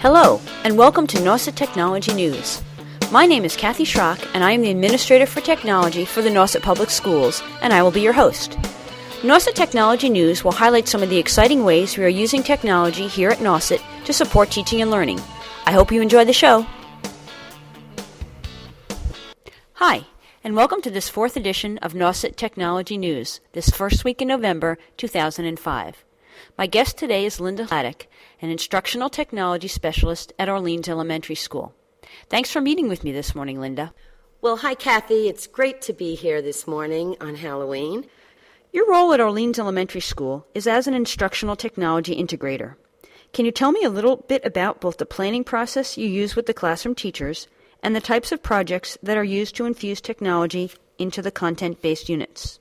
Hello, and welcome to Nauset Technology News. My name is Kathy Schrock, and I am the Administrator for Technology for the Nauset Public Schools, and I will be your host. Nauset Technology News will highlight some of the exciting ways we are using technology here at Nauset to support teaching and learning. I hope you enjoy the show. Hi, and welcome to this fourth edition of Nauset Technology News, this first week in November 2005. My guest today is Linda Haddock, an instructional technology specialist at Orleans Elementary School. Thanks for meeting with me this morning, Linda. Well, hi, Kathy. It's great to be here this morning on Halloween. Your role at Orleans Elementary School is as an instructional technology integrator. Can you tell me a little bit about both the planning process you use with the classroom teachers and the types of projects that are used to infuse technology into the content based units?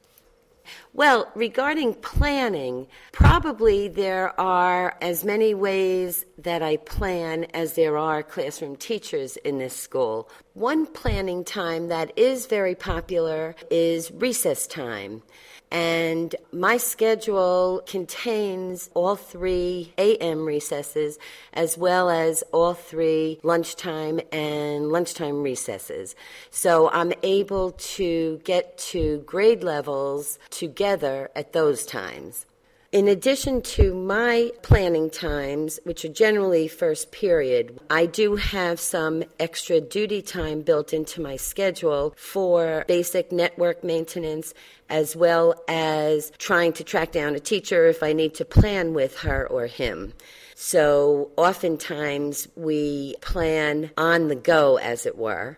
Well, regarding planning, probably there are as many ways that I plan as there are classroom teachers in this school. One planning time that is very popular is recess time. And my schedule contains all three AM recesses as well as all three lunchtime and lunchtime recesses. So I'm able to get to grade levels together at those times. In addition to my planning times, which are generally first period, I do have some extra duty time built into my schedule for basic network maintenance as well as trying to track down a teacher if I need to plan with her or him. So oftentimes we plan on the go, as it were.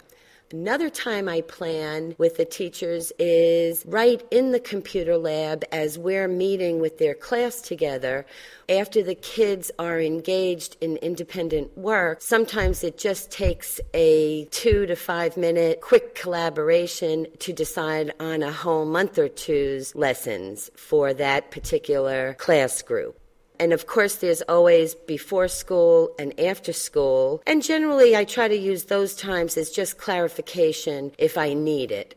Another time I plan with the teachers is right in the computer lab as we're meeting with their class together. After the kids are engaged in independent work, sometimes it just takes a two to five minute quick collaboration to decide on a whole month or two's lessons for that particular class group. And of course, there's always before school and after school. And generally, I try to use those times as just clarification if I need it.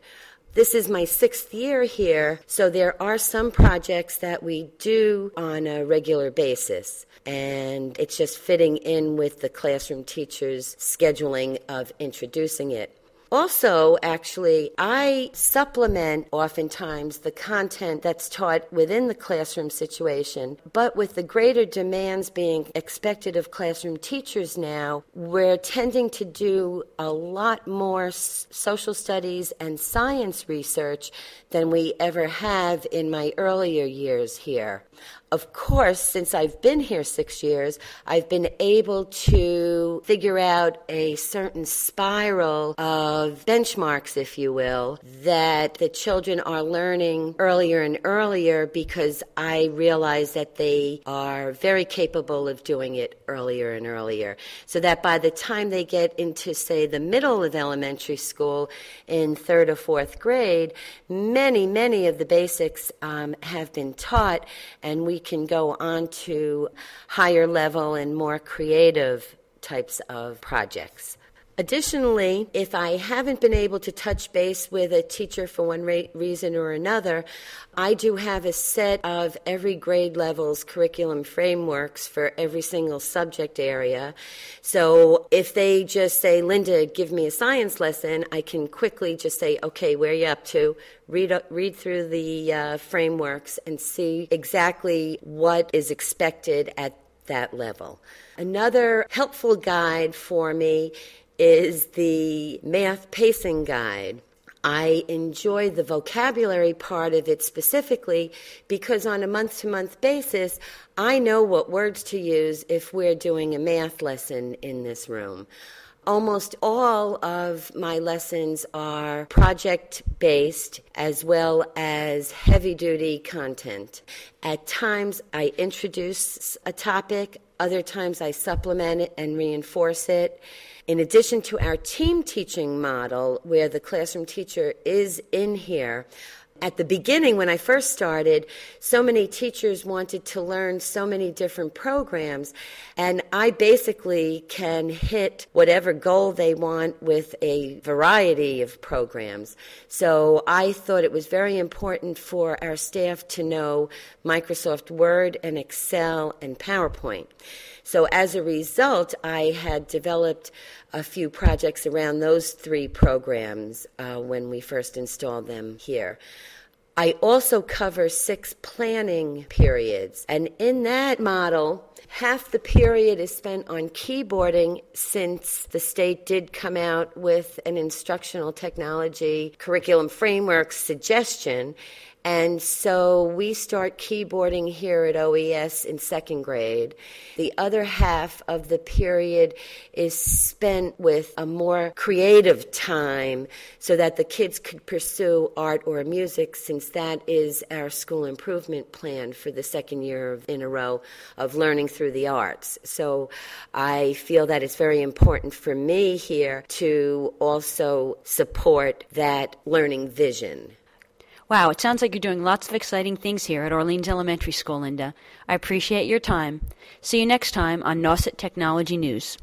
This is my sixth year here, so there are some projects that we do on a regular basis. And it's just fitting in with the classroom teacher's scheduling of introducing it. Also, actually, I supplement oftentimes the content that's taught within the classroom situation, but with the greater demands being expected of classroom teachers now, we're tending to do a lot more social studies and science research than we ever have in my earlier years here. Of course, since I've been here six years, I've been able to figure out a certain spiral of benchmarks, if you will, that the children are learning earlier and earlier because I realize that they are very capable of doing it earlier and earlier. So that by the time they get into, say, the middle of elementary school in third or fourth grade, many, many of the basics um, have been taught, and we can go on to higher level and more creative types of projects. Additionally, if I haven't been able to touch base with a teacher for one re- reason or another, I do have a set of every grade level's curriculum frameworks for every single subject area. So if they just say, Linda, give me a science lesson, I can quickly just say, okay, where are you up to? Read, read through the uh, frameworks and see exactly what is expected at that level. Another helpful guide for me is the math pacing guide. I enjoy the vocabulary part of it specifically because on a month to month basis, I know what words to use if we're doing a math lesson in this room. Almost all of my lessons are project based as well as heavy duty content. At times, I introduce a topic, other times, I supplement it and reinforce it. In addition to our team teaching model, where the classroom teacher is in here, at the beginning, when I first started, so many teachers wanted to learn so many different programs, and I basically can hit whatever goal they want with a variety of programs. So I thought it was very important for our staff to know Microsoft Word and Excel and PowerPoint. So as a result, I had developed a few projects around those three programs uh, when we first installed them here. I also cover six planning periods, and in that model, half the period is spent on keyboarding since the state did come out with an instructional technology curriculum framework suggestion and so we start keyboarding here at OES in second grade. The other half of the period is spent with a more creative time so that the kids could pursue art or music, since that is our school improvement plan for the second year in a row of learning through the arts. So I feel that it's very important for me here to also support that learning vision. Wow, it sounds like you're doing lots of exciting things here at Orleans Elementary School, Linda. I appreciate your time. See you next time on Nauset Technology News.